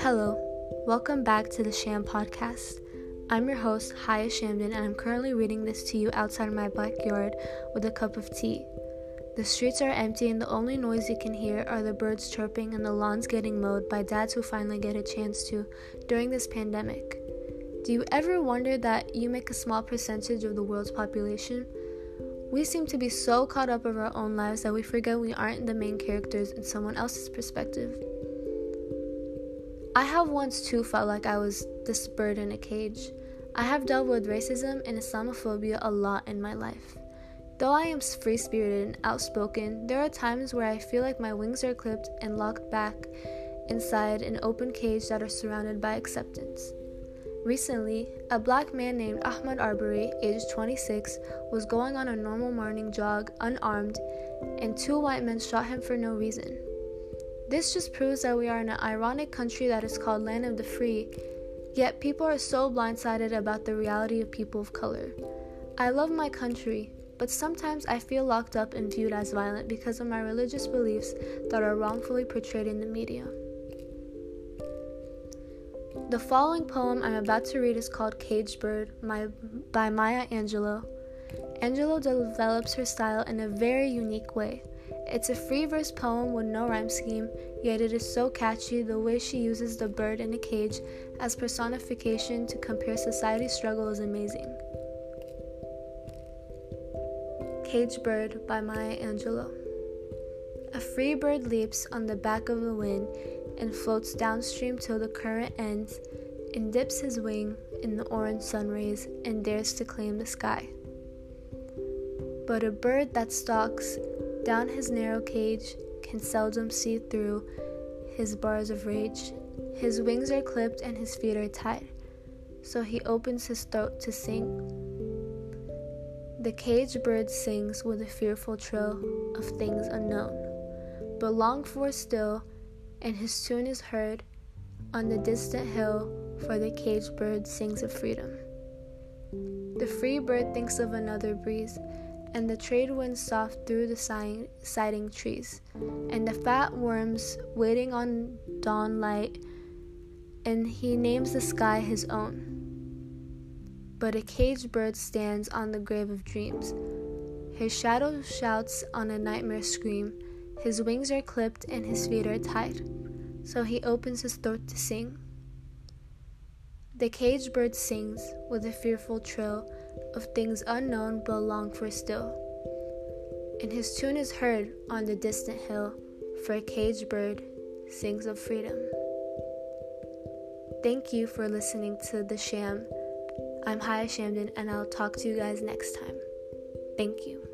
Hello, welcome back to the Sham Podcast. I'm your host, Haya Shamden, and I'm currently reading this to you outside my backyard with a cup of tea. The streets are empty, and the only noise you can hear are the birds chirping and the lawns getting mowed by dads who finally get a chance to during this pandemic. Do you ever wonder that you make a small percentage of the world's population? We seem to be so caught up of our own lives that we forget we aren't the main characters in someone else's perspective. I have once too felt like I was this bird in a cage. I have dealt with racism and Islamophobia a lot in my life. Though I am free spirited and outspoken, there are times where I feel like my wings are clipped and locked back inside an open cage that are surrounded by acceptance. Recently, a black man named Ahmaud Arbery, aged 26, was going on a normal morning jog unarmed, and two white men shot him for no reason. This just proves that we are in an ironic country that is called Land of the Free, yet people are so blindsided about the reality of people of color. I love my country, but sometimes I feel locked up and viewed as violent because of my religious beliefs that are wrongfully portrayed in the media. The following poem I'm about to read is called Caged Bird by Maya Angelou. Angelou develops her style in a very unique way. It's a free verse poem with no rhyme scheme, yet it is so catchy the way she uses the bird in a cage as personification to compare society's struggle is amazing. Caged Bird by Maya Angelou. A free bird leaps on the back of the wind and floats downstream till the current ends and dips his wing in the orange sun rays and dares to claim the sky. But a bird that stalks down his narrow cage can seldom see through his bars of rage. His wings are clipped and his feet are tied, so he opens his throat to sing. The caged bird sings with a fearful trill of things unknown, but longed for still, and his tune is heard on the distant hill, for the caged bird sings of freedom. The free bird thinks of another breeze and the trade winds soft through the sighting trees, and the fat worms waiting on dawn light, and he names the sky his own. But a caged bird stands on the grave of dreams. His shadow shouts on a nightmare scream. His wings are clipped and his feet are tied, so he opens his throat to sing. The caged bird sings with a fearful trill of things unknown but longed for still. And his tune is heard on the distant hill, for a caged bird sings of freedom. Thank you for listening to The Sham. I'm Haya Shamden, and I'll talk to you guys next time. Thank you.